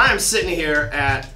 I am sitting here at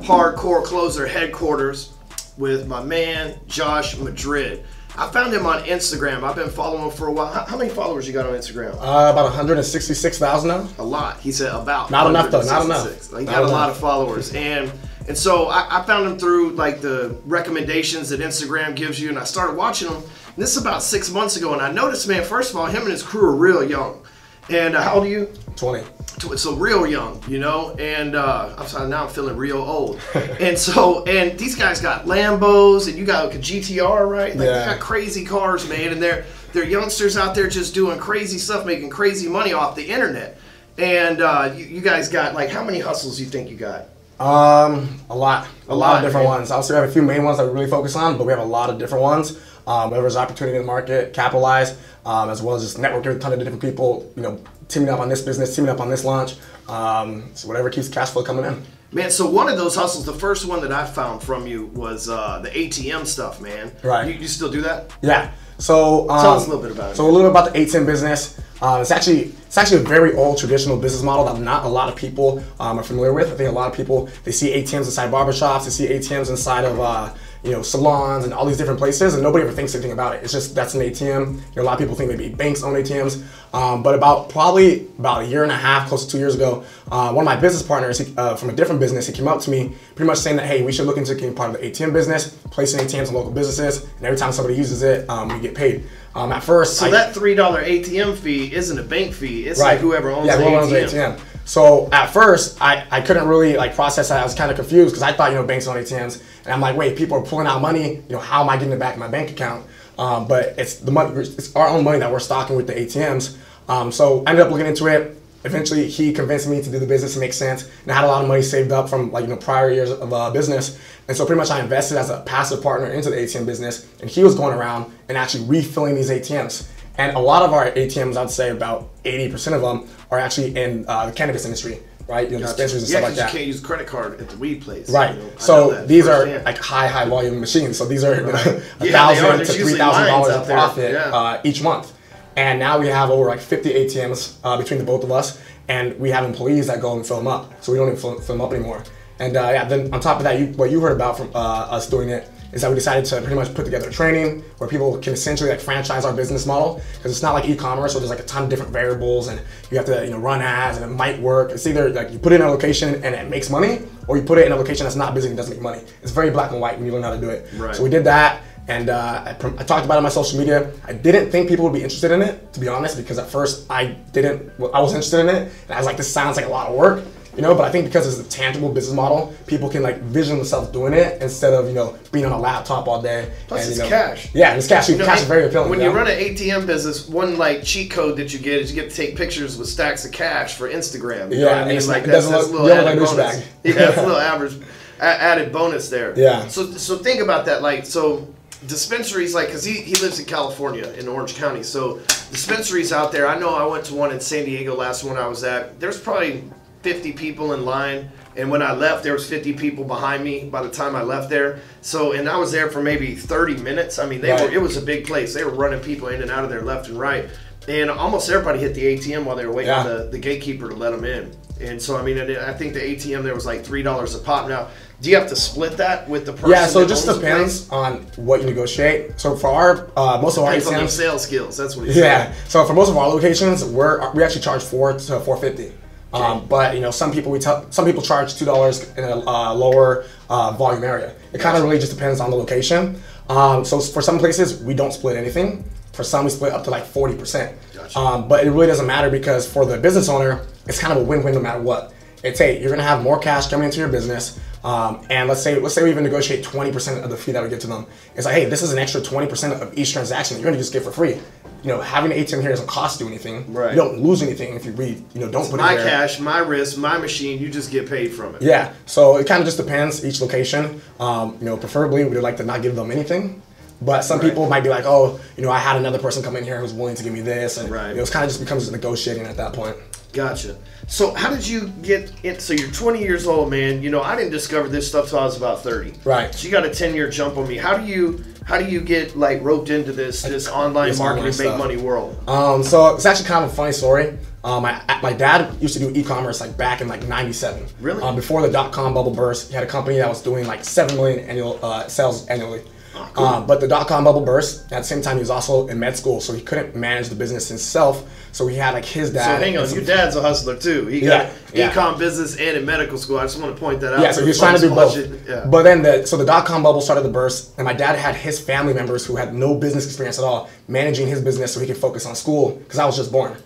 Hardcore Closer headquarters with my man Josh Madrid. I found him on Instagram. I've been following him for a while. How, how many followers you got on Instagram? Uh, about 166,000 now. A lot. He said about. Not enough, though. Not 166. enough. He Not got a enough. lot of followers, and and so I, I found him through like the recommendations that Instagram gives you, and I started watching him. And this is about six months ago, and I noticed, man. First of all, him and his crew are real young. And uh, how old are you? 20. So real young, you know, and uh, I'm sorry, now I'm feeling real old. and so, and these guys got Lambos, and you got like a GTR, right? Like Yeah. they got crazy cars, man, and they're they're youngsters out there just doing crazy stuff, making crazy money off the internet. And uh, you, you guys got like how many hustles you think you got? Um, a lot, a, lot, lot, of different man. ones. Obviously, we have a few main ones that we really focus on, but we have a lot of different ones. Um, whenever there's opportunity in the market, capitalize, um, as well as just networking with a ton of different people. You know, teaming up on this business, teaming up on this launch. Um, so whatever keeps cash flow coming in. Man, so one of those hustles, the first one that I found from you was uh, the ATM stuff, man. Right. You, you still do that? Yeah. So um, Tell us a little bit about it, So man. a little bit about the ATM business. Uh, it's actually it's actually a very old traditional business model that not a lot of people um, are familiar with. I think a lot of people they see ATMs inside barbershops, they see ATMs inside of uh, you know salons and all these different places, and nobody ever thinks anything about it. It's just that's an ATM. You know, a lot of people think maybe banks own ATMs, um, but about probably about a year and a half, close to two years ago, uh, one of my business partners he, uh, from a different business, he came up to me pretty much saying that hey, we should look into being part of the ATM business, placing ATMs in local businesses, and every time somebody uses it, um, we get paid. Um, at first, So I- that three dollar ATM fee isn't a bank fee. It's like whoever owns yeah, the whoever ATM. owns the ATM. So at first, I, I couldn't really like process that. I was kind of confused because I thought you know banks own ATMs, and I'm like, wait, people are pulling out money. You know, how am I getting it back in my bank account? Um, but it's the money, it's our own money that we're stocking with the ATMs. Um, so I ended up looking into it. Eventually, he convinced me to do the business to make sense, and I had a lot of money saved up from like you know prior years of uh, business. And so pretty much I invested as a passive partner into the ATM business, and he was going around and actually refilling these ATMs. And a lot of our ATMs, I'd say about 80% of them are actually in uh, the cannabis industry, right? You know, dispensaries and yeah, stuff like 'cause that. you can't use credit card at the weed place. Right. you know? So these are firsthand. like high, high volume machines. So these are you know, a Yeah, thousand to three thousand dollars of profit Yeah. uh, each month. And now we have over like 50 ATMs uh, between the both of us, and we have employees that go and fill them up. So we don't even fill, fill them up anymore. And uh, yeah, then on top of that, you, what you heard about from uh, us doing it is that we decided to pretty much put together a training where people can essentially like franchise our business model because it's not like e-commerce where there's like a ton of different variables and you have to you know run ads and it might work. It's either like you put it in a location and it makes money, or you put it in a location that's not busy and doesn't make money. It's very black and white when you learn how to do it. Right. So we did that. And uh, I, I talked about it on my social media. I didn't think people would be interested in it, to be honest, because at first I didn't. Well, I was interested in it, and I was like, "This sounds like a lot of work," you know. But I think because it's a tangible business model, people can like vision themselves doing it instead of you know being on a laptop all day. Plus and, it's know, cash. Yeah, it's cash. You know, cash is very appealing. When you know? run an ATM business, one like cheat code that you get is you get to take pictures with stacks of cash for Instagram. Yeah, I mean? it's Like it that's, that's a look- little don't added like bonus. Yeah, that's a little average a- added bonus there. Yeah. So so think about that. Like so dispensaries like because he, he lives in california in orange county so dispensaries out there i know i went to one in san diego last one i was at there's probably 50 people in line and when i left there was 50 people behind me by the time i left there so and i was there for maybe 30 minutes i mean they Right. were it was a big place they were running people in and out of there left and right and almost everybody hit the atm while they were waiting Yeah. for the, the gatekeeper to let them in and so i mean I think the atm there was like three dollars a pop now do you have to split that with the person yeah, so it just owns the place? depends on what you negotiate. So for our uh, most of our ATMs, sales skills. That's what he Yeah. said. So for most of our locations, we're we actually charge four to four fifty. Um, but you know, some people we tell some people charge two dollars in a uh, lower uh, volume area. It kind of really just depends on the location. Um, so for some places we don't split anything. For some we split up to like forty percent. Gotcha. Um, but it really doesn't matter because for the business owner, it's kind of a win-win no matter what. It's hey, you're gonna have more cash coming into your business, um, and let's say let's say we even negotiate 20% of the fee that we get to them. It's like hey, this is an extra 20% of each transaction that you're gonna just get for free. You know, having an ATM here doesn't cost you anything. Right. You don't lose anything if you read, you know, don't put My it there. My cash, my risk, my machine. You just get paid from it. Yeah. So it kind of just depends each location. Um, you know, preferably we'd like to not give them anything. But some Right. people might be like, oh, you know, I had another person come in here who's willing to give me this, and Right. you know, it's kind of just becomes negotiating at that point. Gotcha. So how did you get it? So you're 20 years old, man. You know, I didn't discover this stuff till I was about 30. Right. So you got a 10 year jump on me. How do you how do you get like roped into this this online This marketing online make money world? Um, so it's actually kind of a funny story. Um, my, my dad used to do e-commerce like back in like '97. Really? Um, before the dot-com bubble burst, he had a company that was doing like seven million annual uh, sales annually. Cool. Um, but the dot-com bubble burst. At the same time, he was also in med school, so he couldn't manage the business himself. So he had like his dad. So hang on, your dad's a hustler too. He Yeah, got yeah. econ business and in medical school. I just want to point that out. Yeah, so he was trying to do both. Yeah. But then the so the dot com bubble started to burst, and my dad had his family members who had no business experience at all managing his business so he could focus on school because I was just born.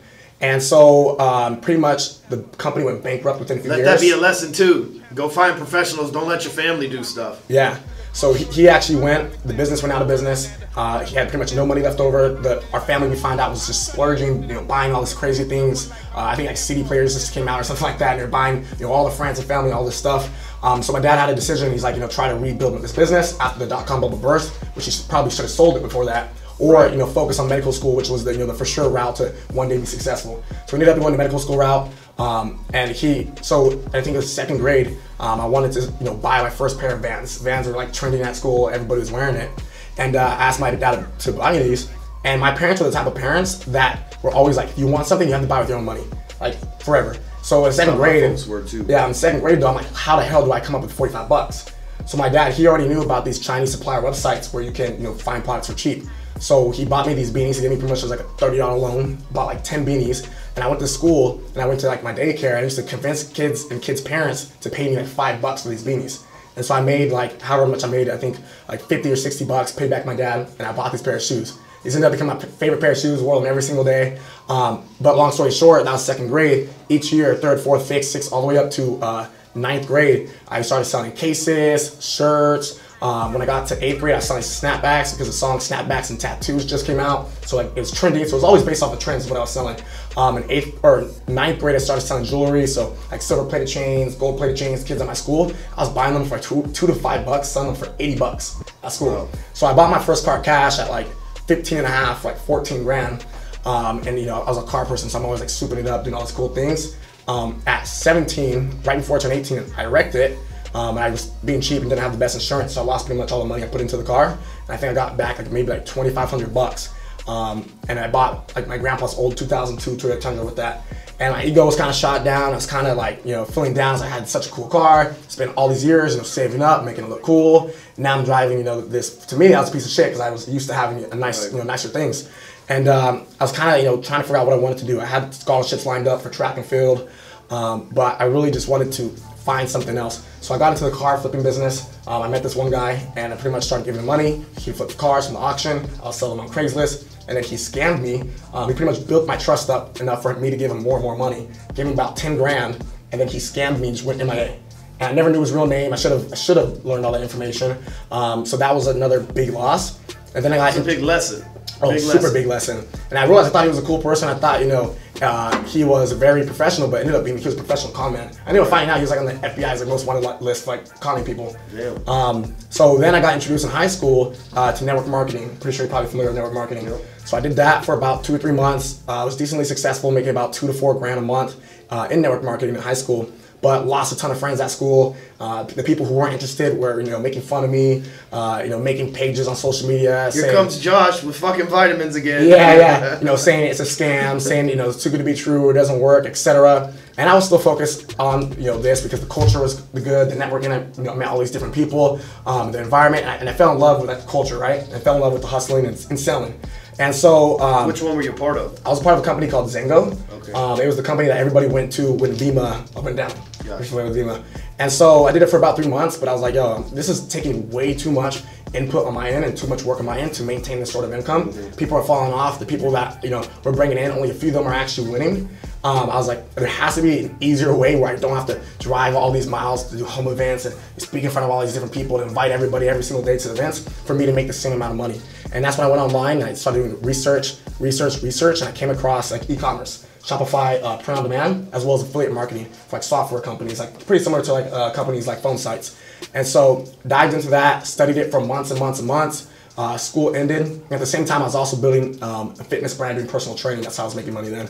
And so um, pretty much the company went bankrupt within a few let years. that be a lesson too. Go find professionals. Don't let your family do stuff. Yeah. So he, he actually went. The business went out of business. Uh, he had pretty much no money left over. The, our family we find out was just splurging, you know, buying all these crazy things. Uh, I think like CD players just came out or something like that, and they're buying, you know, all the friends and family, all this stuff. Um, so my dad had a decision. He's like, you know, try to rebuild this business after the dot com bubble burst, which he probably should have sold it before that, or you know, focus on medical school, which was the you know the for sure route to one day be successful. So we ended up going the medical school route. Um, and he, so I think it was second grade. Um, I wanted to, you know, buy my first pair of Vans. Vans were like trending at school. Everybody was wearing it, and uh, I asked my dad to buy me these. And my parents were the type of parents that were always like, "If you want something, you have to buy with your own money, like forever." So in second grade, were, too. yeah, in second grade though, I'm like, how the hell do I come up with 45 bucks? So my dad, he already knew about these Chinese supplier websites where you can, you know, find products for cheap. So he bought me these beanies. He gave me pretty much like a thirty dollar loan. Bought like ten beanies, and I went to school and I went to like my daycare. And I used to convince kids and kids' parents to pay me like five bucks for these beanies. And so I made like however much I made. I think like fifty or sixty bucks. Paid back my dad, and I bought this pair of shoes. These ended up becoming my favorite pair of shoes. Wore them every single day. Um, but long story short, that was second grade. Each year, third, fourth, fifth, sixth, all the way up to uh, ninth grade, I started selling cases, shirts. Um, when I got to eighth grade, I selling snapbacks because the song "Snapbacks and Tattoos" just came out. So like it was trending. So it was always based off the trends of what I was selling. Um, in eighth or ninth grade, I started selling jewelry. So like silver plated chains, gold plated chains. Kids at my school, I was buying them for two, two to five bucks, selling them for 80 bucks at school. So I bought my first car cash at like 15 and a half, like 14 grand. Um, and you know, I was a car person, so I'm always like souping it up, doing all these cool things. Um, at 17, right before I turned 18, I wrecked it. Um, and I was being cheap and didn't have the best insurance, so I lost pretty much all the money I put into the car. And I think I got back like maybe like 2,500 bucks. Um, and I bought like my grandpa's old 2002 Toyota Tundra with that. And my ego was kind of shot down. I was kind of like, you know, feeling down. as I had such a cool car. Spent all these years, you know, saving up, making it look cool. Now I'm driving, you know, this. To me, that was a piece of shit because I was used to having a nice, you know, nicer things. And um, I was kind of, you know, trying to figure out what I wanted to do. I had scholarships lined up for track and field, um, but I really just wanted to find something else. So I got into the car flipping business. Um, I met this one guy, and I pretty much started giving him money. He flipped cars from the auction. I was selling them on Craigslist, and then he scammed me. Um, he pretty much built my trust up enough for me to give him more and more money. Gave him about 10 grand, and then he scammed me and just went MIA. And I never knew his real name. I should have I should have learned all that information. Um, so that was another big loss. And then I got It's a big lesson. Oh, big super lesson. big lesson. And I realized I thought he was a cool person. I thought, you know, uh, he was very professional, but ended up being he was a professional con man. I ended up finding out he was like on the FBI's like most wanted list, like conning people. Damn. Um, so then I got introduced in high school uh, to network marketing. Pretty sure you're probably familiar with network marketing. So I did that for about two or three months. Uh, I was decently successful, making about two to four grand a month uh, in network marketing in high school. But lost a ton of friends at school. Uh, the people who weren't interested were, you know, making fun of me. Uh, you know, making pages on social media. Here saying- comes Josh with fucking vitamins again. yeah, yeah. You know, saying it's a scam, saying you know it's too good to be true, it doesn't work, etc. And I was still focused on you know this because the culture was good, the networking. I you know, met all these different people, um, the environment, and I, and I fell in love with that culture, right? I fell in love with the hustling and, and selling. And so um, Which one were you a part of? I was a part of a company called Zengo. Okay. Um, it was the company that everybody went to when Vemma up and down. Gotcha. With Vemma. And so I did it for about three months, but I was like, yo, this is taking way too much input on my end and too much work on my end to maintain this sort of income. Mm-hmm. People are falling off. The people that you know we're bringing in, only a few of them are actually winning. Um, I was like, there has to be an easier way where I don't have to drive all these miles to do home events and speak in front of all these different people and invite everybody every single day to the events for me to make the same amount of money. And that's when I went online and I started doing research, research, research, and I came across like e-commerce. Shopify, uh, print on demand, as well as affiliate marketing for like software companies, like pretty similar to like uh, companies like phone sites. And so dived into that, studied it for months and months and months. Uh, school ended. And at the same time, I was also building um, a fitness brand, doing personal training. That's how I was making money then.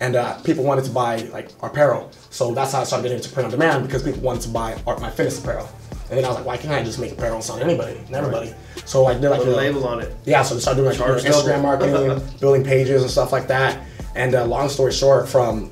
And uh, people wanted to buy like apparel, so that's how I started getting into print on demand because people wanted to buy my fitness apparel. And then I was like, why can't I just make apparel and sell to anybody and everybody? So I did like a know, label on it. yeah, so I started doing like you know, Instagram marketing, building pages and stuff like that. And uh, long story short, from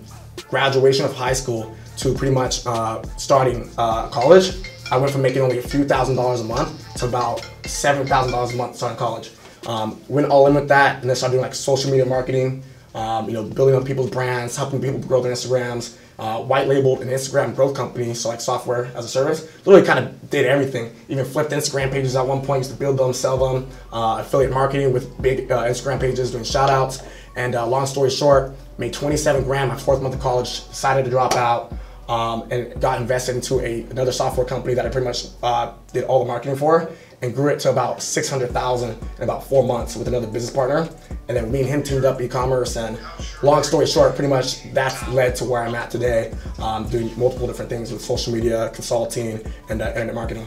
graduation of high school to pretty much uh, starting uh, college, I went from making only a few thousand dollars a month to about seven thousand dollars a month starting college. Um, went all in with that, and then started doing like social media marketing. Um, you know, building up people's brands, helping people grow their Instagrams. Uh, white labeled an Instagram growth company, so like software as a service. Literally, kind of did everything. Even flipped Instagram pages at one point. Used to build them, sell them. Uh, affiliate marketing with big uh, Instagram pages, doing shout outs. And uh, long story short, made 27 grand my fourth month of college. Decided to drop out. Um, and got invested into a another software company that I pretty much uh, did all the marketing for, and grew it to about 600,000 in about four months with another business partner. And then me and him teamed up e-commerce. And long story short, pretty much that's led to where I'm at today, um, doing multiple different things with social media, consulting, and uh, internet marketing.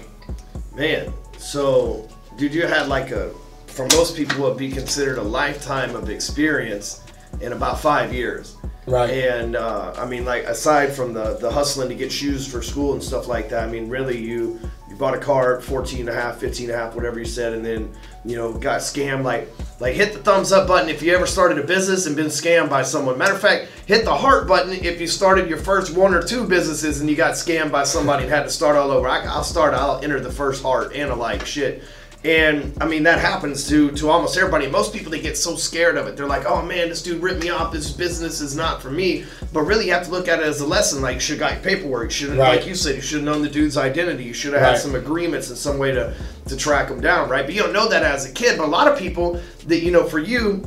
Man, so dude, you had like a, for most people, would be considered a lifetime of experience in about five years. Right. And uh, I mean, like aside from the the hustling to get shoes for school and stuff like that, I mean, really, you you bought a car at 14 and a half, 15 and a half, whatever you said, and then you know got scammed. Like like hit the thumbs up button if you ever started a business and been scammed by someone. Matter of fact, hit the heart button if you started your first one or two businesses and you got scammed by somebody and had to start all over. I, I'll start. I'll enter the first heart and a like shit. And I mean that happens to to almost everybody. Most people they get so scared of it. They're like, "Oh man, this dude ripped me off. This business is not for me." But really, you have to look at it as a lesson. Like, you should got your paperwork. Should Right. like you said, you should have known the dude's identity. You should have Right. had some agreements and some way to to track him down, right? But you don't know that as a kid. But a lot of people that you know, for you,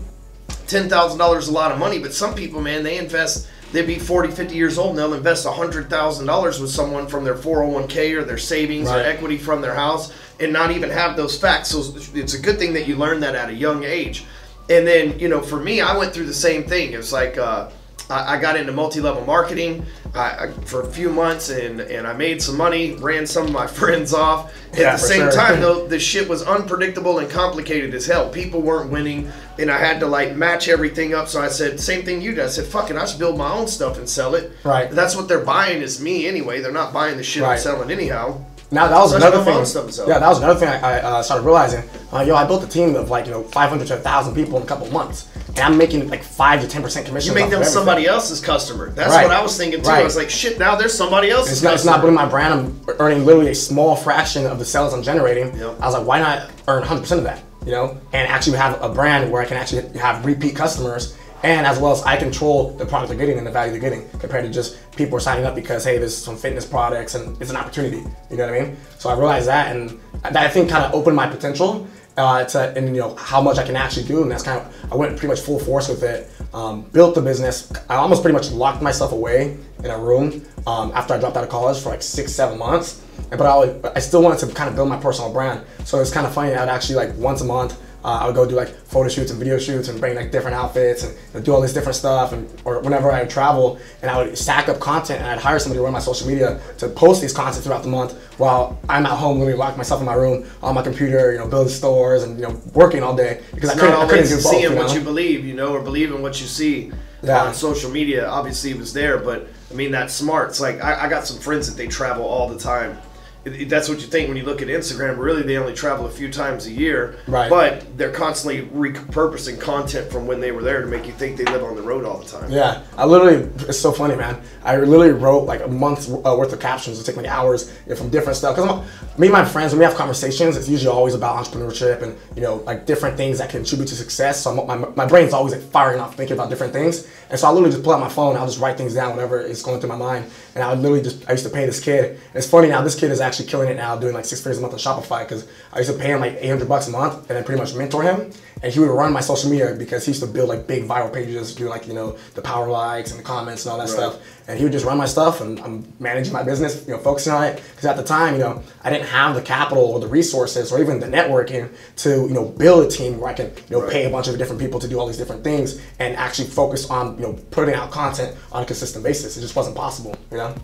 ten thousand dollars is a lot of money, but some people, man, they invest. They'd be 40, 50 years old and they'll invest $100,000 with someone from their 401k or their savings or equity from their house and not even have those facts. So it's a good thing that you learn that at a young age. And then, you know, for me, I went through the same thing. It was like, uh, I, I got into multi-level marketing I, I, for a few months and, and I made some money, ran some of my friends off. At Yeah, the same sure. time, though, the shit was unpredictable and complicated as hell. People weren't winning, and I had to like match everything up. So I said, same thing you did. I said, fuck it, I just build my own stuff and sell it. Right. That's what they're buying is me anyway. They're not buying the shit I'm selling anyhow. Now that was another thing. Yeah, that was another thing I, I uh, started realizing. Uh, yo, I built a team of like you know 500 to 1,000 people in a couple months, and I'm making like five to 10 percent commission. You make them somebody else's customer. That's Right. what I was thinking too. I was like, shit, now there's somebody else's It's not, it's not building my brand. I'm earning literally a small fraction of the sales I'm generating. Yep. I was like, why not earn 100% of that? You know, and actually have a brand where I can actually have repeat customers, and as well as I control the product they're getting and the value they're getting, compared to just people are signing up because hey, there's some fitness products and it's an opportunity. You know what I mean? So I realized that, and that I think kind of opened my potential. Uh, to and you know how much I can actually do, and that's kind of I went pretty much full force with it. Um, built the business. I almost pretty much locked myself away in a room um, after I dropped out of college for like six, seven months. But I, I still wanted to kind of build my personal brand. So it's kind of funny. I'd actually like once a month, uh, I would go do like photo shoots and video shoots and bring like different outfits and you know, do all this different stuff. And or whenever I would travel, and I would stack up content and I'd hire somebody to run my social media to post these content throughout the month while I'm at home, literally locked myself in my room on my computer, you know, building stores and you know working all day because I It's couldn't, not I couldn't always do both. seeing you know? what you believe, you know, or believing what you see Yeah. on social media. Obviously, was there, but I mean, that's smart. It's like I, I got some friends that they travel all the time. That's what you think when you look at Instagram. Really, they only travel a few times a year, Right. But they're constantly repurposing content from when they were there to make you think they live on the road all the time. Yeah, I literally, it's so funny, man. I literally wrote like a month's uh, worth of captions. It took me hours you know, from different stuff. Because me and my friends, when we have conversations, it's usually always about entrepreneurship and, you know, like different things that contribute to success. So I'm, my, my brain's always like firing off thinking about different things. And so I literally just pull out my phone, I'll just write things down whenever it's going through my mind. And I would literally just, I used to pay this kid. And it's funny now, this kid is actually killing it now, doing like six figures a month on Shopify because I used to pay him like 800 bucks a month and then pretty much mentor him. And he would run my social media because he used to build like big viral pages, do like, you know, the power likes and the comments and all that Right. stuff. And he would just run my stuff and I'm managing my business, you know, focusing on it. Because at the time, you know, I didn't have the capital or the resources or even the networking to, you know, build a team where I can, you know, Right. pay a bunch of different people to do all these different things and actually focus on, you know, putting out content on a consistent basis. It just wasn't possible, you know?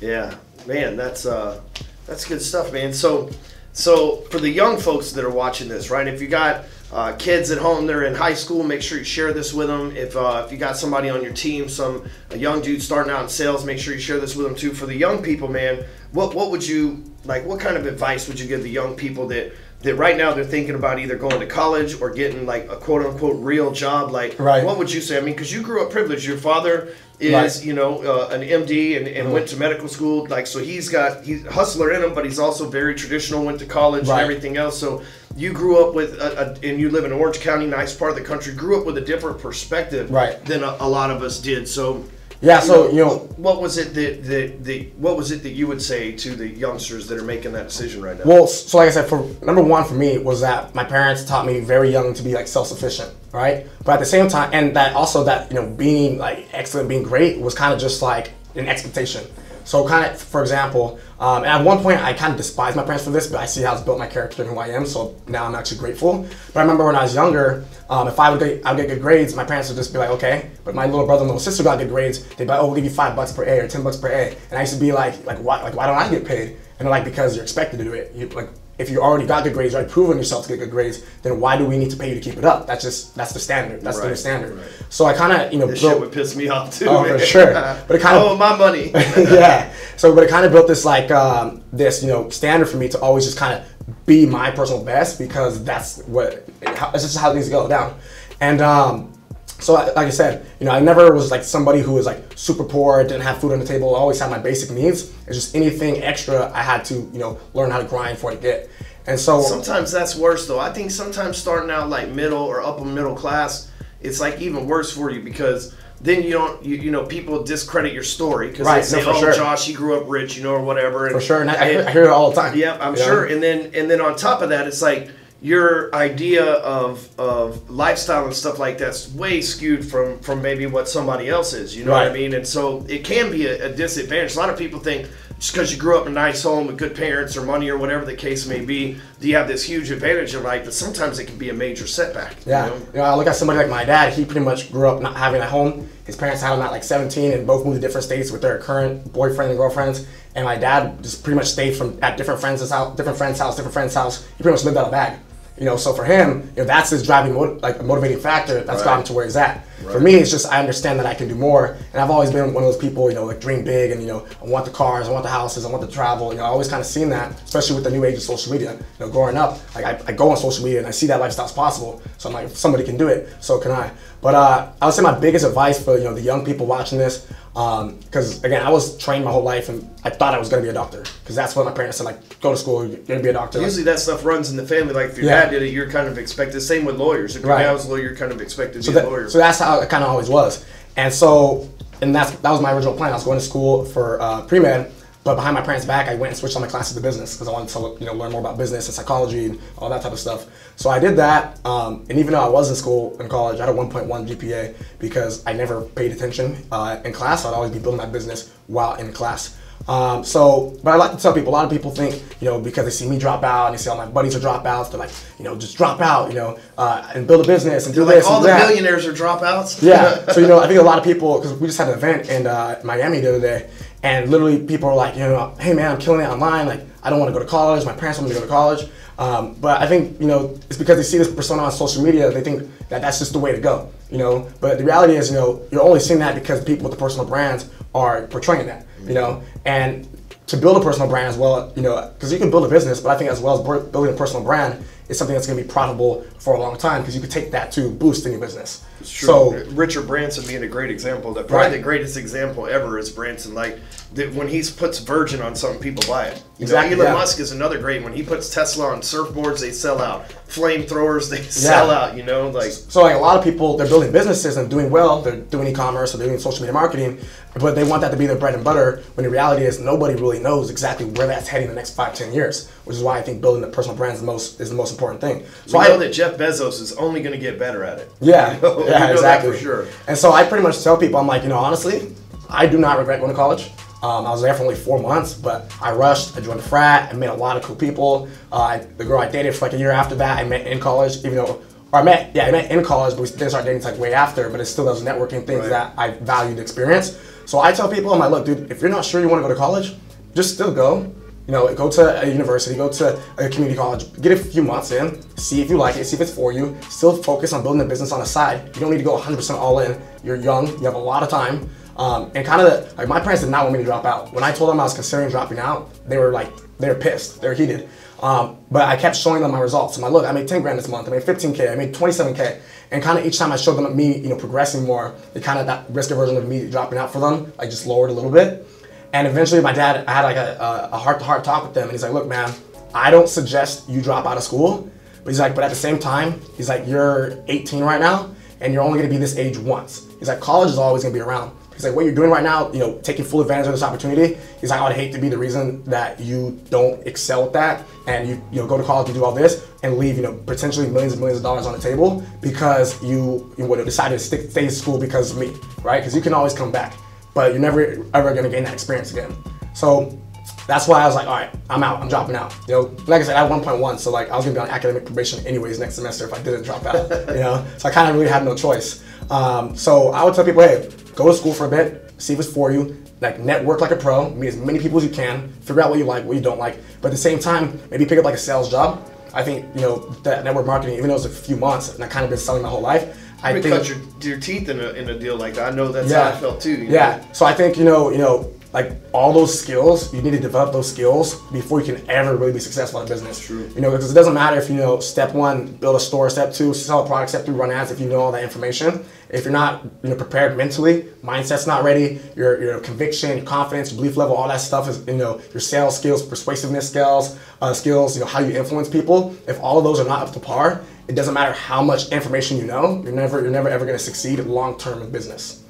Yeah, man, that's uh, that's good stuff, man. So, so for the young folks that are watching this, right? If you got uh, kids at home they're in high school make sure you share this with them if, uh, if you got somebody on your team some a young dude starting out in sales make sure you share this with them too for the young people man what, what would you like what kind of advice would you give the young people that that right now they're thinking about either going to college or getting like a quote unquote real job like Right. what would you say i mean because you grew up privileged your father is Right. you know uh, an md and, and went to medical school like so he's got he's a hustler in him but he's also very traditional went to college Right. and everything else so you grew up with a, a, and you live in orange county nice part of the country grew up with a different perspective Right. than a, a lot of us did so Yeah, so, you know- what was it that, that, that what was it that you would say to the youngsters that are making that decision right now Well, so like I said, for number one for me was that my parents taught me very young to be like self-sufficient, right? But at the same time, and that also that you know being like excellent, being great was kind of just like an expectation. So kind of, for example, um, at one point I kind of despised my parents for this, but I see how it's built my character and who I am. So now I'm actually grateful. But I remember when I was younger, um, if I would get, I would get good grades, my parents would just be like, okay. But my little brother and little sister got good grades, they'd be like, oh, we'll give you five bucks per A or ten bucks per A. And I used to be like, like why, like why don't I get paid? And they're like, because you're expected to do it. You, like if you already got good grades, already proven yourself to get good grades, then why do we need to pay you to keep it up? That's just that's the standard. That's the Right, new standard. right. So I kind of you know this built- shit would piss me off too Oh, for sure. But it kinda- oh my money yeah. So, but it kind of built this like um, this, you know, standard for me to always just kind of be my personal best because that's what that's just how things go down. And um, so, like I said, you know, I never was like somebody who was like super poor, didn't have food on the table. I always had my basic needs. It's just anything extra I had to, you know, learn how to grind for to get. And so, Sometimes that's worse though. I think sometimes starting out like middle or upper middle class, it's like even worse for you because then you don't you, you know people discredit your story because Right, they say no, oh sure. Josh he grew up rich you know or whatever and, for sure, and I, and- I hear it all the time. yeah I'm you know? sure and then and then on top of that it's like your idea of of lifestyle and stuff like that's way skewed from from maybe what somebody else is you know what I mean and so it can be a, a disadvantage a lot of people think just because you grew up in a nice home with good parents or money or whatever the case may be do you have this huge advantage in life but sometimes it can be a major setback you Yeah, know? you know, I look at somebody like my dad. He pretty much grew up not having a home. His parents had him at like 17, and both moved to different states with their current boyfriend and girlfriends. And my dad just pretty much stayed from at different friends' house, different friends' house, different friends' house. He pretty much lived out of a bag. You know, so for him, you know, that's his driving like a motivating factor. That's got him to where he's at. For me, it's just I understand that I can do more, and I've always been one of those people, you know, like dream big, and you know, I want the cars, I want the houses, I want the travel. You know, I always kind of seen that, especially with the new age of social media. You know, growing up, like I, I go on social media and I see that lifestyle's possible. So I'm like, if somebody can do it, so can I. But uh, I would say my biggest advice for you know the young people watching this, because again, I was trained my whole life, and I thought I was gonna be a doctor, because that's what my parents said, like, go to school, you're gonna be a doctor. Like, Usually that stuff runs in the family. Like if your Yeah. dad did it, you're kind of expected. Same with lawyers. If your Right. dad was a lawyer, you're kind of expected to so be a lawyer. so that's how it kind of always was. And so, and that's that was my original plan. I was going to school for uh, pre med, but behind my parents' back, I went and switched all my classes to business because I wanted to you know learn more about business and psychology and all that type of stuff. So I did that, um, and even though I was in school in college, I had a 1.1 GPA because I never paid attention uh, in class. I'd always be building my business while in class. Um, so, but I like to tell people, a lot of people think, you know, because they see me drop out and they see all my buddies are dropouts, they're like, you know, just drop out, you know, uh, and build a business and do like this all and the that. billionaires are dropouts. Yeah. So you know, I think a lot of people because we just had an event in uh, Miami the other day, and literally people are like, you know, hey man, I'm killing it online. Like, I don't want to go to college. My parents want me to go to college. Um, but I think you know it's because they see this persona on social media. They think that that's just the way to go. You know. But the reality is, you know, you're only seeing that because people with the personal brands are portraying that. You know, and to build a personal brand as well, you know, because you can build a business, but I think as well as building a personal brand is something that's going to be profitable for a long time because you could take that to boost any business. It's true. So Richard Branson being a great example. That probably Right. the greatest example ever is Branson. Like that when he puts Virgin on something, people buy it. You Exactly, know, Elon yeah. Musk is another great. When he puts Tesla on surfboards, they sell out. Flamethrowers, they sell out. You know, like So like a lot of people, they're building businesses and doing well. They're doing e-commerce or they're doing social media marketing, but they want that to be their bread and butter. When the reality is, nobody really knows exactly where that's heading in the next five, ten years. Which is why I think building the personal brand is the most is the most important thing. So we I know that Jeff Bezos is only going to get better at it. yeah, You know, yeah, exactly for sure. And so I pretty much tell people, I'm like, you know, honestly, I do not regret going to college. Um, I was there for only four months, but I rushed. I joined a frat. I met a lot of cool people. Uh, I, the girl I dated for like a year after that, I met in college. Even though, or I met, yeah, I met in college, but we didn't start dating like way after. But it's still those networking things Right. that I value the experience. So I tell people, I'm like, look, dude, if you're not sure you want to go to college, just still go. You know, go to a university, go to a community college, get a few months in, see if you like it, see if it's for you. Still focus on building a business on the side. You don't need to go 100% all in. You're young, you have a lot of time. Um, and kind of like my parents did not want me to drop out. When I told them I was considering dropping out, they were like, they were pissed, they were heated. Um, but I kept showing them my results. I'm like, look, I made 10 grand this month, I made 15K, I made 27K. And kind of each time I showed them me, you know, progressing more, they kind of that risk aversion of me dropping out for them, I just lowered a little bit. And eventually my dad, I had like a, heart-to-heart talk with them and he's like, look, man, I don't suggest you drop out of school. But he's like, but at the same time, he's like, you're 18 right now and you're only gonna be this age once. He's like, college is always gonna be around. He's like, what you're doing right now, you know, taking full advantage of this opportunity. He's like, I would hate to be the reason that you don't excel at that and you, you know, go to college and do all this and leave, you know, potentially millions and millions of dollars on the table because you, you would have decided to stick, stay in school because of me, right? Because you can always come back, but you're never ever gonna gain that experience again. So that's why I was like, all right, I'm out. I'm dropping out. You know, like I said, I had 1.1, so like I was gonna be on academic probation anyways next semester if I didn't drop out. you know, so I kind of really had no choice. Um, so I would tell people, hey, go to school for a bit, see if it's for you. Like network like a pro, meet as many people as you can, figure out what you like, what you don't like. But at the same time, maybe pick up like a sales job. I think you know that network marketing, even though it's a few months, and I kind of been selling my whole life. I think cut your, your teeth in a, in a deal like that. I know that's Yeah. how I felt too. you Yeah. know? So I think you know, you know, like all those skills, you need to develop those skills before you can ever really be successful in business. True. You know, because it doesn't matter if you know step one, build a store, step two, sell a product, step three, run ads. If you know all that information, if you're not you know prepared mentally, mindset's not ready, your your conviction, your confidence, your belief level, all that stuff is you know your sales skills, persuasiveness skills, uh, skills, you know how you influence people. If all of those are not up to par, it doesn't matter how much information you know, you're never you're never ever going to succeed long term in business.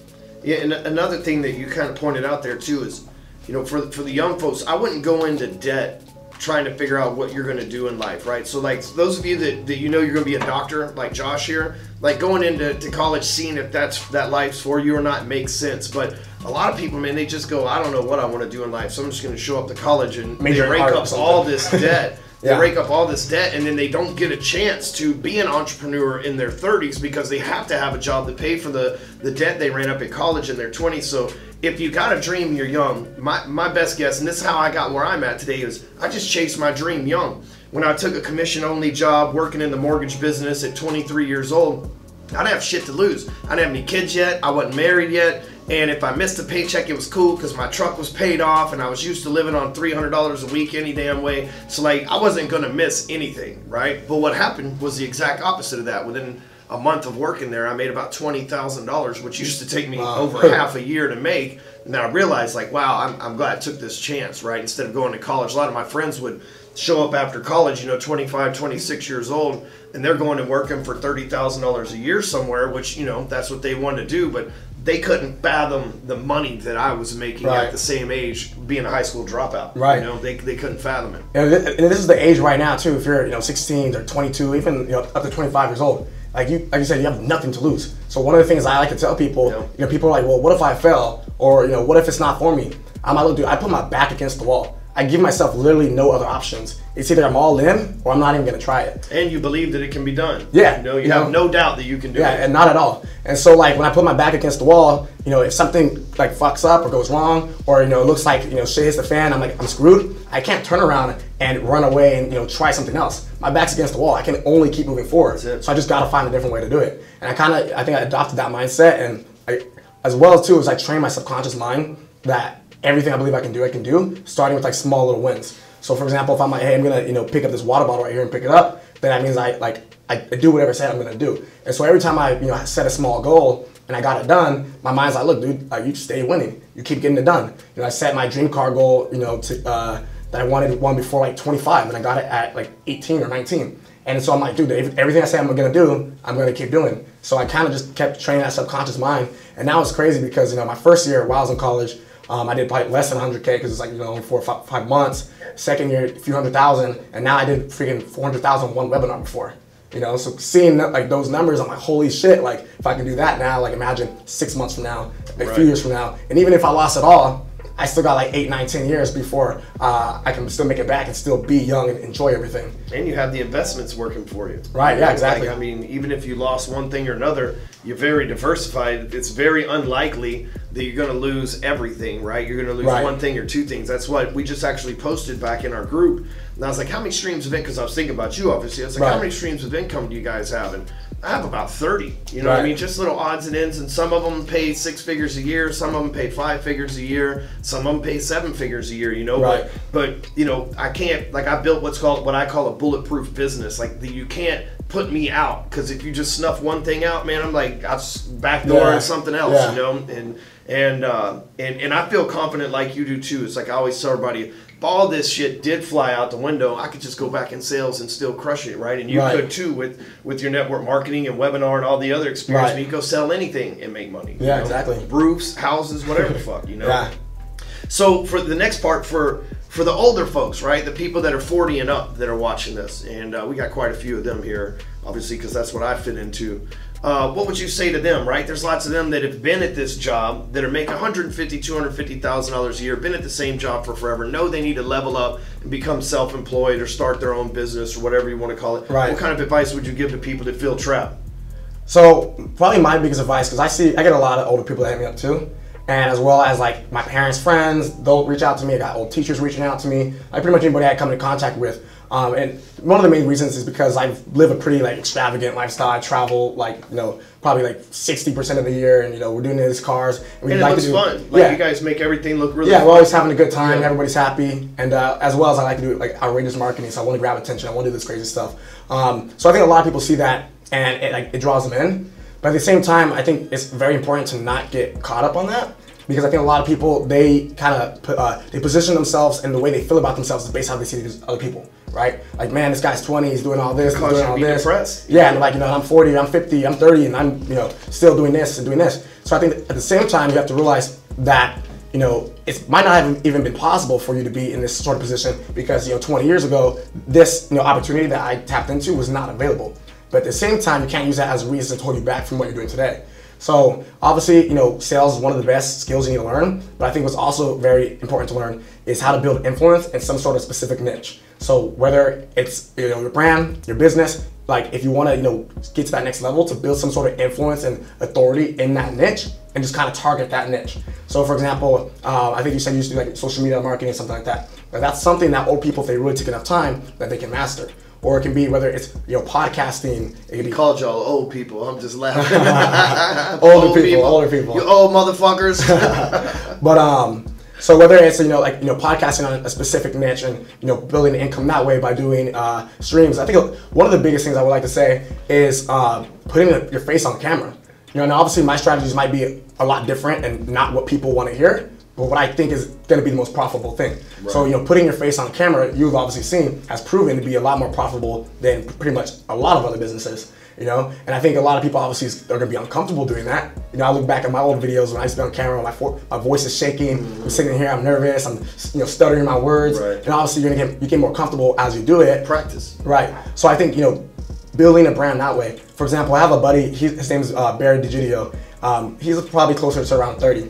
Yeah, and another thing that you kind of pointed out there too is, you know, for for the young folks, I wouldn't go into debt trying to figure out what you're going to do in life, right? So like those of you that, that you know you're going to be a doctor, like Josh here, like going into to college, seeing if that's that life's for you or not makes sense. But a lot of people, man, they just go, I don't know what I want to do in life, so I'm just going to show up to college and Major they rake up all this debt. They Yeah. rake up all this debt and then they don't get a chance to be an entrepreneur in their 30s because they have to have a job to pay for the, the debt they ran up at college in their 20s. So if you got a dream, you're young. My, my best guess, and this is how I got where I'm at today, is I just chased my dream young. When I took a commission only job working in the mortgage business at 23 years old, I didn't have shit to lose. I didn't have any kids yet. I wasn't married yet. And if I missed a paycheck, it was cool because my truck was paid off and I was used to living on $300 a week any damn way. So, like, I wasn't going to miss anything, right? But what happened was the exact opposite of that. Within a month of working there, I made about $20,000, which used to take me over half a year to make. And I realized, like, wow, I'm, I'm glad I took this chance, right? Instead of going to college, a lot of my friends would show up after college, you know, 25, 26 years old, and they're going and working for $30,000 a year somewhere, which, you know, that's what they wanted to do, but they couldn't fathom the money that I was making Right. at the same age being a high school dropout. Right. You know, they, they couldn't fathom it. And this is the age right now too. If you're you know 16 or 22, even you know up to 25 years old, like you like you said, you have nothing to lose. So one of the things I like to tell people, Yeah. you know, people are like, well, what if I fail, or you know, what if it's not for me? I'm like, look, dude, I put my back against the wall. I give myself literally no other options. It's either I'm all in or I'm not even gonna try it. And you believe that it can be done. Yeah, You know, you you have know. no doubt that you can do Yeah, it. Yeah, and not at all. And so like when I put my back against the wall, you know, if something like fucks up or goes wrong, or you know, it looks like you know shit hits the fan, I'm like I'm screwed. I can't turn around and run away and you know try something else. My back's against the wall. I can only keep moving forward. So I just gotta find a different way to do it. And I kind of I think I adopted that mindset, and I, as well too as I train my subconscious mind that everything I believe I can do, I can do, starting with like small little wins. So for example, if I'm like, hey, I'm gonna you know pick up this water bottle right here and pick it up, then that means I like I do whatever I said I'm gonna do. And so every time I you know set a small goal and I got it done, my mind's like, look, dude, uh, you stay winning. You keep getting it done. You know, I set my dream car goal, you know, to uh, that I wanted one before like 25, and I got it at like 18 or 19. And so I'm like, dude, everything I say I'm gonna do, I'm gonna keep doing. So I kind of just kept training that subconscious mind. And now it's crazy because you know my first year while I was in college, um, I did probably less than 100k because it's like you know four or five, five months. Second year, a few hundred thousand, and now I did freaking 400,000 one webinar before. You know, so seeing like those numbers, I'm like, holy shit! Like if I can do that now, like imagine six months from now, a Right. few years from now, and even if I lost it all, I still got like eight, nine, ten years before uh, I can still make it back and still be young and enjoy everything. And you have the investments working for you. Right, yeah, exactly. Like, I mean, even if you lost one thing or another, you're very diversified. It's very unlikely that you're going to lose everything, right? You're going to lose Right. one thing or two things. That's what we just actually posted back in our group. And I was like, how many streams of income? Because I was thinking about you, obviously. I was like, how many streams of income do you guys have? And I have about 30. You know what I mean? Just little odds and ends. And some of them pay six figures a year. Some of them pay five figures a year. Some of them pay seven figures a year, you know? Right. But, but you know, I can't, like, I built what's called, what I call a bulletproof business. Like, the, you can't put me out because if you just snuff one thing out, man, I'm like, I'll just backdoor Yeah. something else, Yeah. you know? And, and, uh, and, and I feel confident like you do too. It's like I always tell everybody, all this shit did fly out the window, I could just go back in sales and still crush it, right? And you Right. could too with with your network marketing and webinar and all the other experience. Right. You go sell anything and make money. you Yeah, know? exactly. Roofs, houses, whatever the fuck, you know. Yeah. So for the next part, for for the older folks, right, the people that are 40 and up that are watching this, and uh, we got quite a few of them here, obviously, because that's what I fit into. Uh, what would you say to them, right? There's lots of them that have been at this job that are making 150, 250 thousand dollars a year, been at the same job for forever, know they need to level up and become self-employed or start their own business or whatever you want to call it. Right. What kind of advice would you give to people that feel trapped? So probably my biggest advice, because I see I get a lot of older people that hit me up too, and as well as like my parents' friends, they'll reach out to me. I got old teachers reaching out to me. Like pretty much anybody I come into contact with. Um, and one of the main reasons is because I live a pretty like extravagant lifestyle. I travel like you know probably like sixty percent of the year, and you know we're doing these cars. And, we And it looks to do, fun. Like yeah. you guys make everything look really Yeah, fun. we're always having a good time. Yeah. Everybody's happy, and uh, as well as I like to do like outrageous marketing. So I want to grab attention. I want to do this crazy stuff. Um, so I think a lot of people see that, and it like it draws them in. But at the same time, I think it's very important to not get caught up on that because I think a lot of people they kind of uh, they position themselves and the way they feel about themselves is based on how they see these other people, right? Like, man, this guy's 20, he's doing all this, he's doing all this. depressed. Yeah, and like you know, I'm 40, I'm 50, I'm 30, and I'm you know still doing this and doing this. So I think that at the same time, you have to realize that you know it might not have even been possible for you to be in this sort of position because you know 20 years ago, this you know opportunity that I tapped into was not available. But at the same time, you can't use that as a reason to hold you back from what you're doing today. So obviously, you know, sales is one of the best skills you need to learn. But I think what's also very important to learn is how to build influence in some sort of specific niche. So whether it's you know your brand, your business, like if you want to you know get to that next level to build some sort of influence and authority in that niche and just kind of target that niche. So for example, uh, I think you said you used to do like social media marketing or something like that. But that's something that old people, if they really take enough time, that they can master. Or it can be whether it's you know podcasting, it can be Called y'all old people. I'm just laughing. older Old people, older people. You old motherfuckers. But um, so whether it's you know like you know podcasting on a specific niche and you know building income that way by doing uh, streams, I think one of the biggest things I would like to say is um, putting your face on camera. You know, and obviously my strategies might be a lot different and not what people want to hear, but what I think is going to be the most profitable thing. So you know, putting your face on camera, you've obviously seen, has proven to be a lot more profitable than pretty much a lot of other businesses. You know, and I think a lot of people obviously are to be uncomfortable doing that. You know, I look back at my old videos when I used to be on camera, my my voice is shaking. I'm sitting here, I'm nervous, I'm you know stuttering my words, Right. and obviously you're gonna get you get more comfortable as you do it. Practice. Right. So I think you know, building a brand that way. For example, I have a buddy. He, his name is uh, Barry DiGidio. Um, he's probably closer to around 30,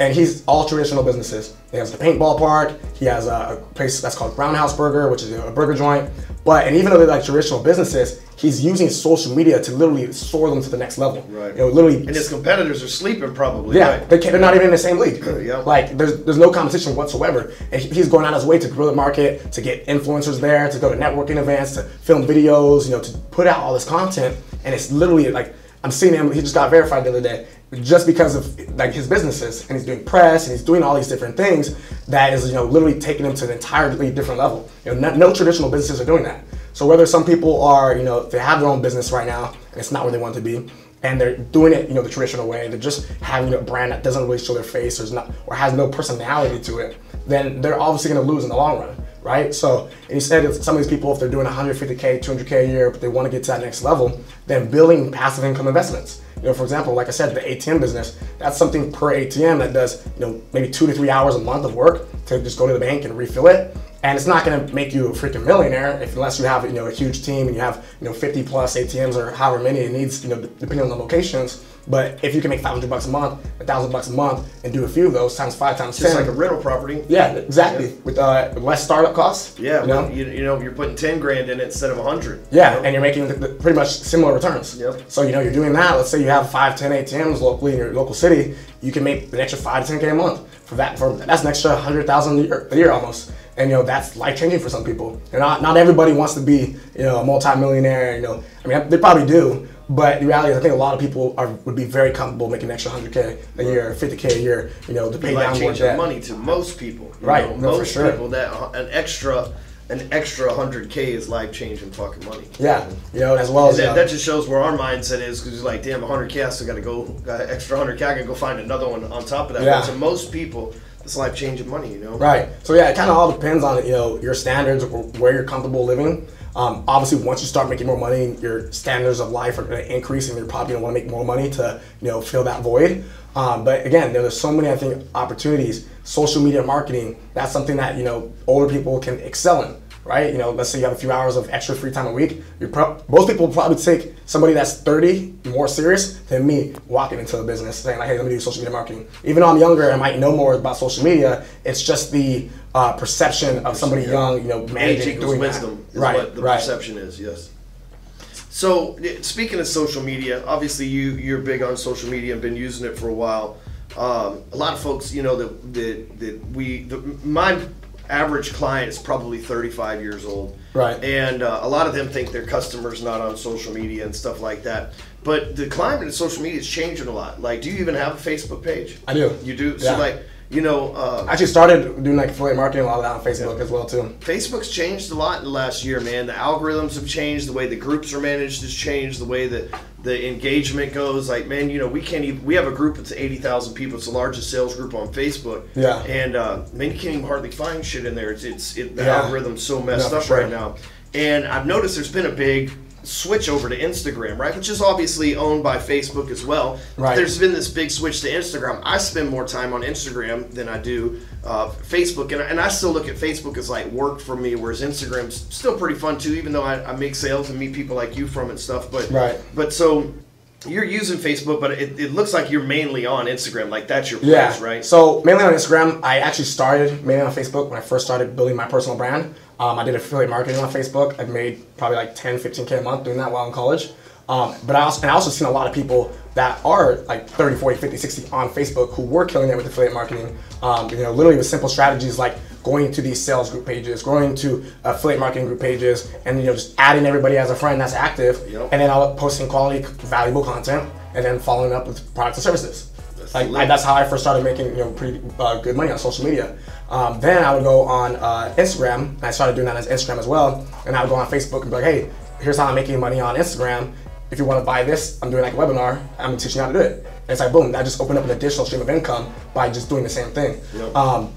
and he's all traditional businesses. He has the paintball park. He has a, a place that's called Brown House Burger, which is a burger joint. But and even though they're like traditional businesses, he's using social media to literally soar them to the next level. Right. You know, literally. And his competitors are sleeping probably. Yeah, Right? they can't, they're not even in the same league. Yeah. Like there's there's no competition whatsoever, and he- he's going out his way to grow the market, to get influencers there, to go to networking events, to film videos, you know, to put out all this content, and it's literally like I'm seeing him. He just got verified the other day, just because of like his businesses, and he's doing press, and he's doing all these different things that is you know literally taking him to an entirely different level. You know, no, no traditional businesses are doing that. So whether some people are you know they have their own business right now, and it's not where they want to be and they're doing it, you know, the traditional way. They're just having a brand that doesn't really show their face or is not or has no personality to it. Then they're obviously going to lose in the long run, right? So, and you said some of these people, if they're doing 150k, 200k a year, but they want to get to that next level, then building passive income investments. You know, for example, like I said, the ATM business, that's something per ATM that does, you know, maybe two to three hours a month of work to just go to the bank and refill it. And it's not going to make you a freaking millionaire if unless you have you know a huge team and you have you know 50 plus ATMs or however many it needs you know depending on the locations. But if you can make 500 bucks a month, a thousand bucks a month, and do a few of those times five times Just ten, like a rental property. yeah, exactly, with uh, less startup costs. Yeah, you know, you, you know, you're putting ten grand in it instead of hundred. yeah, you know? and you're making the, the, pretty much similar returns. Yep. So you know you're doing that. Let's say you have five, ten ATMs locally in your local city. You can make an extra five to ten k a month for that. For that's an extra hundred thousand a year, a year almost. And you know that's life changing for some people. And not not everybody wants to be you know a multi-millionaire. You know, I mean they probably do. But the reality is, I think a lot of people are would be very comfortable making an extra 100k a year, 50k a year, you know, to pay down more changing debt. money to most people. you Right, know, no, for most sure. people that an extra an extra hundred k is life changing fucking money. Yeah, you know, as well as that, uh, that just shows where our mindset is because like, damn, 100k, I still got to go, got extra 100k, I got to go find another one on top of that. Yeah. But to most people, it's life changing money, you know? Right. So yeah, it kind of all depends on you know your standards, wh- where you're comfortable living. Um, obviously, once you start making more money, your standards of life are going to increase, and you're probably going to want to make more money to you know fill that void. Um, but again, there's so many I think opportunities. Social media marketing that's something that you know older people can excel in. Right, you know, let's say you have a few hours of extra free time a week. You're pro- most people probably take somebody that's 30 more serious than me walking into a business saying like, "Hey, let me do social media marketing." Even though I'm younger, I might know more about social media. It's just the uh, perception of somebody young, you know, managing equals doing wisdom that. right, what the right. perception is, yes. So, speaking of social media, obviously you, you're big on social media and been using it for a while. Um, a lot of folks, you know, that, that, that we, the, my average client is probably 35 years old. Right. And uh, a lot of them think their customers not on social media and stuff like that. But the climate of social media is changing a lot. Like, do you even have a Facebook page? I do. You do? Yeah. So, like, you know, uh, I actually started doing like affiliate marketing a lot of that on Facebook as well too. Facebook's changed a lot in the last year, man. The algorithms have changed, the way the groups are managed has changed, the way that the engagement goes. Like, man, you know, we can't even. We have a group that's eighty thousand people. It's the largest sales group on Facebook. Yeah. And uh, man, you can't even hardly find shit in there. It's it's it, the Yeah. algorithm's so messed No, up sure. right now. And I've noticed there's been a big switch over to Instagram, right? Which is obviously owned by Facebook as well. Right. There's been this big switch to Instagram. I spend more time on Instagram than I do uh, Facebook, and, and I still look at Facebook as like work for me, whereas Instagram's still pretty fun too, even though I, I make sales and meet people like you from it and stuff. But Right. But so you're using Facebook, but it, it looks like you're mainly on Instagram. Like that's your place, Yeah. right? So mainly on Instagram. I actually started mainly on Facebook when I first started building my personal brand. Um, I did affiliate marketing on Facebook. I've made probably like 10, 15k a month doing that while in college. Um, but I also and I also seen a lot of people that are like 30, 40, 50, 60 on Facebook who were killing it with affiliate marketing. Um, you know, literally with simple strategies like going to these sales group pages, going to affiliate marketing group pages, and you know just adding everybody as a friend that's active, Yep. and then I'll posting quality, valuable content, and then following up with products and services. That's Like. I, that's how I first started making you know pretty uh, good money on social media. Um, then I would go on uh, Instagram. And I started doing that as Instagram as well. And I would go on Facebook and be like, hey, here's how I'm making money on Instagram. If you want to buy this, I'm doing like a webinar. I'm teaching you how to do it. And it's like boom, that just opened up an additional stream of income by just doing the same thing. Yep. Um,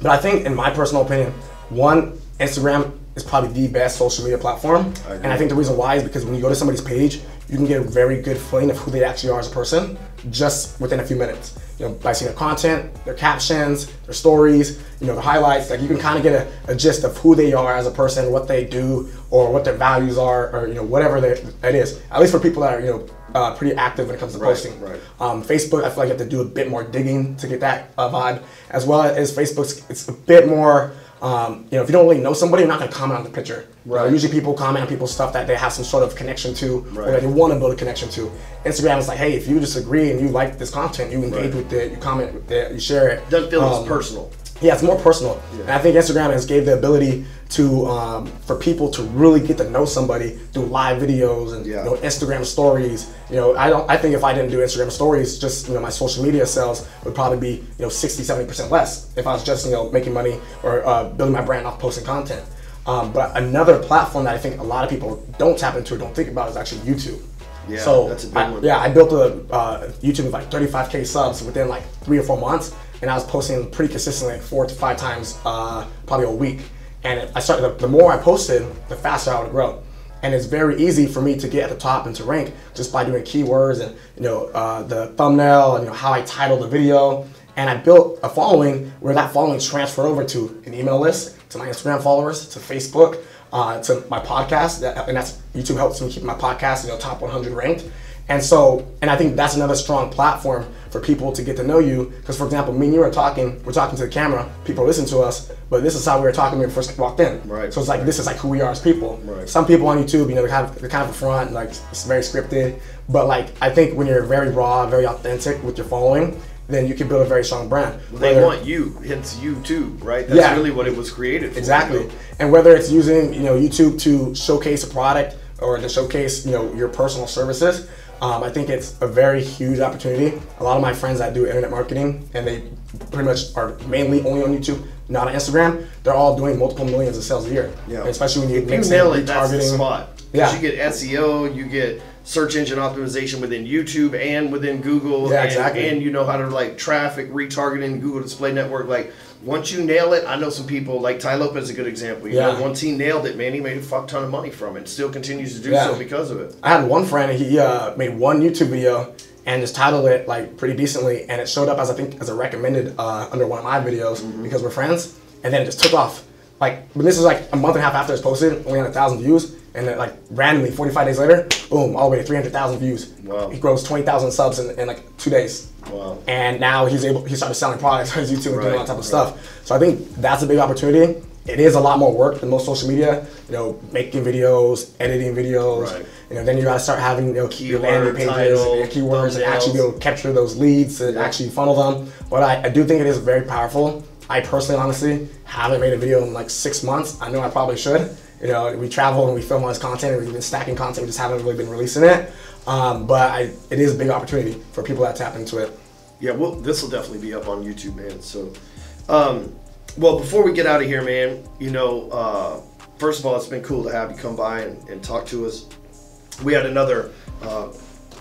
but I think, in my personal opinion, one Instagram is probably the best social media platform, I and I think the reason why is because when you go to somebody's page, you can get a very good feeling of who they actually are as a person just within a few minutes. You know, by seeing their content, their captions, their stories, you know, the highlights. Like you can kind of get a, a gist of who they are as a person, what they do, or what their values are, or you know, whatever they, it is. At least for people that are you know uh, pretty active when it comes to Right, posting. right. Um, Facebook, I feel like you have to do a bit more digging to get that uh, vibe, as well as Facebook's. It's a bit more. Um, you know, if you don't really know somebody, you're not gonna comment on the picture. You know, usually people comment on people's stuff that they have some sort of connection to, or that they want to build a connection to. Instagram is like, hey, if you disagree and you like this content, you engage Right. with it, you comment with it, you share it. Doesn't feel Um, as personal. yeah, it's more personal, and I think Instagram has gave the ability to um, for people to really get to know somebody through live videos and Yeah. you know Instagram stories. You know, I don't. I think if I didn't do Instagram stories, just you know my social media sales would probably be you know 60, 70 percent less if I was just you know making money or uh, building my brand off posting content. Um, but another platform that I think a lot of people don't tap into or don't think about is actually YouTube. Yeah, so that's a big I- one. Yeah, I built a uh, YouTube with like 35k subs within like three or four months, and I was posting pretty consistently, like four to five times, uh, probably a week. And I started. The, more I posted, the faster I would grow. And it's very easy for me to get at the top and to rank just by doing keywords and you know uh, the thumbnail and you know how I title the video. And I built a following where that following transferred over to an email list, to my Instagram followers, to Facebook, uh, to my podcast. And that's YouTube helps me keep my podcast, you know, top 100 ranked. And so, and I think that's another strong platform for people to get to know you. Because, for example, me and you are talking, we're talking to the camera, people listen to us, but this is how we were talking when we first walked in. Right. So it's like, this is like who we are as people. Right. Some people on YouTube, you know, they're kind of, they're kind of a front, like it's very scripted. But like, I think when you're very raw, very authentic with your following, then you can build a very strong brand. They Whether- want you, hence you too, right? That's Yeah. really what it was created for. Exactly. And whether it's using, you know, YouTube to showcase a product or to showcase, you know, your personal services, um, I think it's a very huge opportunity. A lot of my friends that do internet marketing and they pretty much are mainly only on YouTube, not on Instagram, they're all doing multiple millions of sales a year. Yeah. And especially when you You mix in nail it, that's the retargeting. spot. 'Cause Yeah. You get SEO, you get search engine optimization within YouTube and within Google. Yeah, and, exactly. And you know how to like traffic, retargeting, Google Display Network. Like once you nail it, I know some people like Tai Lopez is a good example. You Yeah. know, once he nailed it, man, he made a fuck ton of money from it. Still continues to do Yeah. so because of it. I had one friend, he uh, made one YouTube video and just titled it like pretty decently, and it showed up as I think as a recommended uh, under one of my videos Mm-hmm. because we're friends, and then it just took off. Like, but this is like a month and a half after it's posted, only had a thousand views, and then like randomly, 45 days later, boom, all the way to 300,000 views. Wow. He grows 20,000 subs in, in like two days. Wow. And now he's able, he started selling products on his YouTube and doing all that type of right. stuff. So I think that's a big opportunity. It is a lot more work than most social media. You know, making videos, editing videos. Right. You know, then you gotta start having you know your landing pages, title, and your keywords, and actually be able to capture those leads and Yeah. actually funnel them. But I, I do think it is very powerful. I personally, honestly, haven't made a video in like six months. I know I probably should. You know, we travel and we film all this content, we've been stacking content. We just haven't really been releasing it. Um, but I, it is a big opportunity for people that tap into it. Yeah, well, this will definitely be up on YouTube, man. So, um, well, before we get out of here, man, you know, uh, first of all, it's been cool to have you come by and, and talk to us. We had another uh,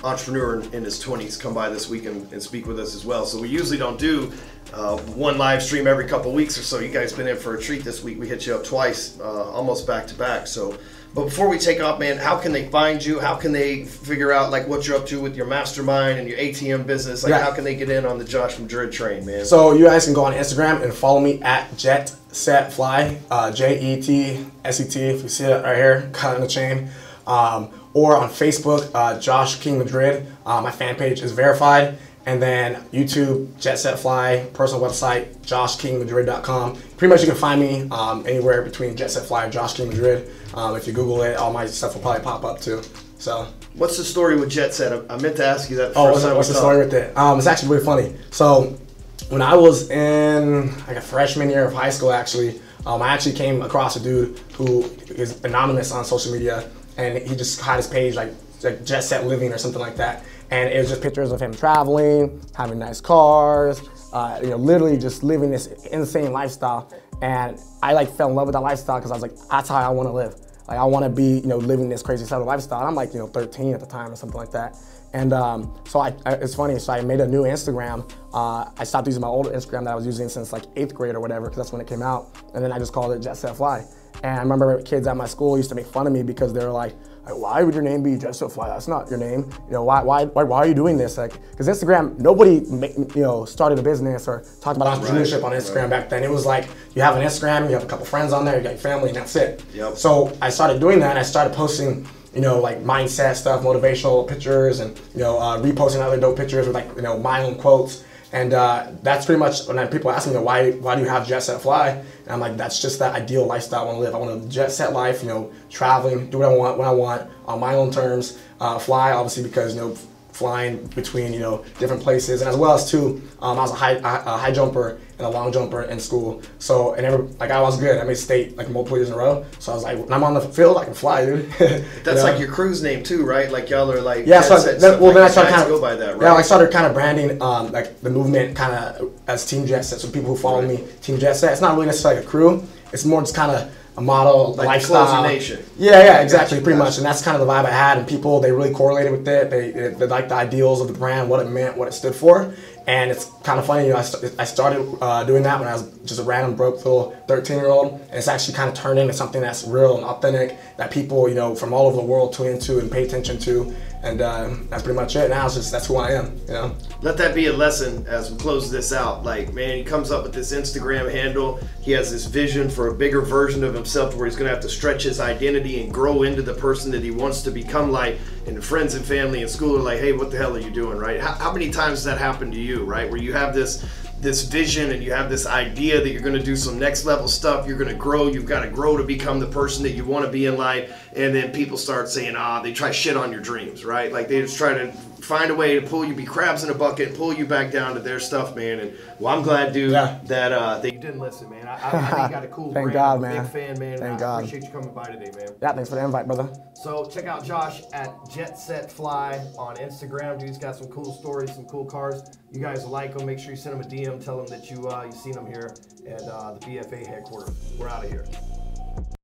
entrepreneur in, in his 20s come by this week and, and speak with us as well. So we usually don't do uh, one live stream every couple weeks or so. You guys been in for a treat this week. We hit you up twice, uh, almost back to back. So, but before we take off, man, how can they find you? How can they figure out like what you're up to with your mastermind and your ATM business? Like, Yeah. how can they get in on the Josh Madrid train, man? So you guys can go on Instagram and follow me at Jet Set Fly, uh, J E T S E T. If you see that right here, cut in the chain. Um, or on Facebook, uh, Josh King Madrid. Uh, my fan page is verified. And then YouTube, Jet Set Fly, personal website, joshkingmadrid.com. Pretty much you can find me um, anywhere between Jet Set Fly and Josh King Madrid. Um, if you Google it, all my stuff will probably pop up too. So What's the story with Jet Set? I, I meant to ask you that. Oh, first what's, what's the story with it? Um, it's actually really funny. So, when I was in like a freshman year of high school, actually, um, I actually came across a dude who is anonymous on social media, and he just had his page like like Jet Set Living or something like that, and it was just pictures of him traveling, having nice cars, uh, you know, literally just living this insane lifestyle. And I like fell in love with that lifestyle because I was like, that's how I want to live. Like I want to be, you know, living this crazy lifestyle. I'm like, you know, 13 at the time or something like that. And um, so I, I, it's funny. So I made a new Instagram. Uh, I stopped using my old Instagram that I was using since like eighth grade or whatever, because that's when it came out. And then I just called it Jet Set Fly. And I remember kids at my school used to make fun of me because they were like, like, why would your name be Fly? That's not your name. You know, why, why, why, why are you doing this? Like, because Instagram, nobody, you know, started a business or talked about entrepreneurship on Instagram back then. It was like you have an Instagram, you have a couple friends on there, you got your family, and that's it. Yep. So I started doing that. and I started posting, you know, like mindset stuff, motivational pictures, and you know, uh, reposting other dope pictures with like you know my own quotes. And uh, that's pretty much when people ask me, why why do you have jet set fly? And I'm like, that's just that ideal lifestyle I want to live. I want a jet set life, you know, traveling, do what I want when I want on my own terms. Uh, fly, obviously, because you know, flying between you know different places, and as well as too, um, I was a high a high jumper and a long jumper in school. So and every, like I was good. I made state like multiple years in a row. So I was like, when I'm on the field, I can fly, dude. That's like your crew's name too, right? Like y'all are like Yeah, so Set then, well, then I like, started kind of go by that, right? Yeah, I started kind of branding um, like the movement kind of as Team Jet Set. So people who follow Right. me, Team Jet Set. It's not really necessarily a crew. It's more just kind of a model, Like lifestyle. Nation. Yeah, yeah, exactly, Gotcha, pretty gotcha. much, and that's kind of the vibe I had, and people they really correlated with it. They, they, they liked the ideals of the brand, what it meant, what it stood for, And it's kind of funny, you know, I, st- I started uh, doing that when I was just a random broke little 13 year old. And it's actually kind of turned into something that's real and authentic that people, you know, from all over the world tune into and pay attention to. And uh, that's pretty much it. Now it's just, that's who I am, you know? Let that be a lesson as we close this out. Like, man, he comes up with this Instagram handle. He has this vision for a bigger version of himself where he's going to have to stretch his identity and grow into the person that he wants to become like. And friends and family and school are like, hey, what the hell are you doing, right? How, how many times has that happened to you, right? Where you have this this vision and you have this idea that you're going to do some next level stuff you're going to grow you've got to grow to become the person that you want to be in life and then people start saying ah they try shit on your dreams right like they just try to find a way to pull you be crabs in a bucket and pull you back down to their stuff man and well i'm glad dude Yeah. that uh you didn't listen man i, I, I think you got a cool Thank brand. God, I'm a man. big fan man Thank i God. appreciate you coming by today man Yeah, thanks for the invite, brother. so check out Josh at Jet Set Fly on Instagram. Dude's got some cool stories, some cool cars. You guys like him. Make sure you send him a DM. Tell him that you uh, you seen him here at uh, the BFA headquarters. We're out of here.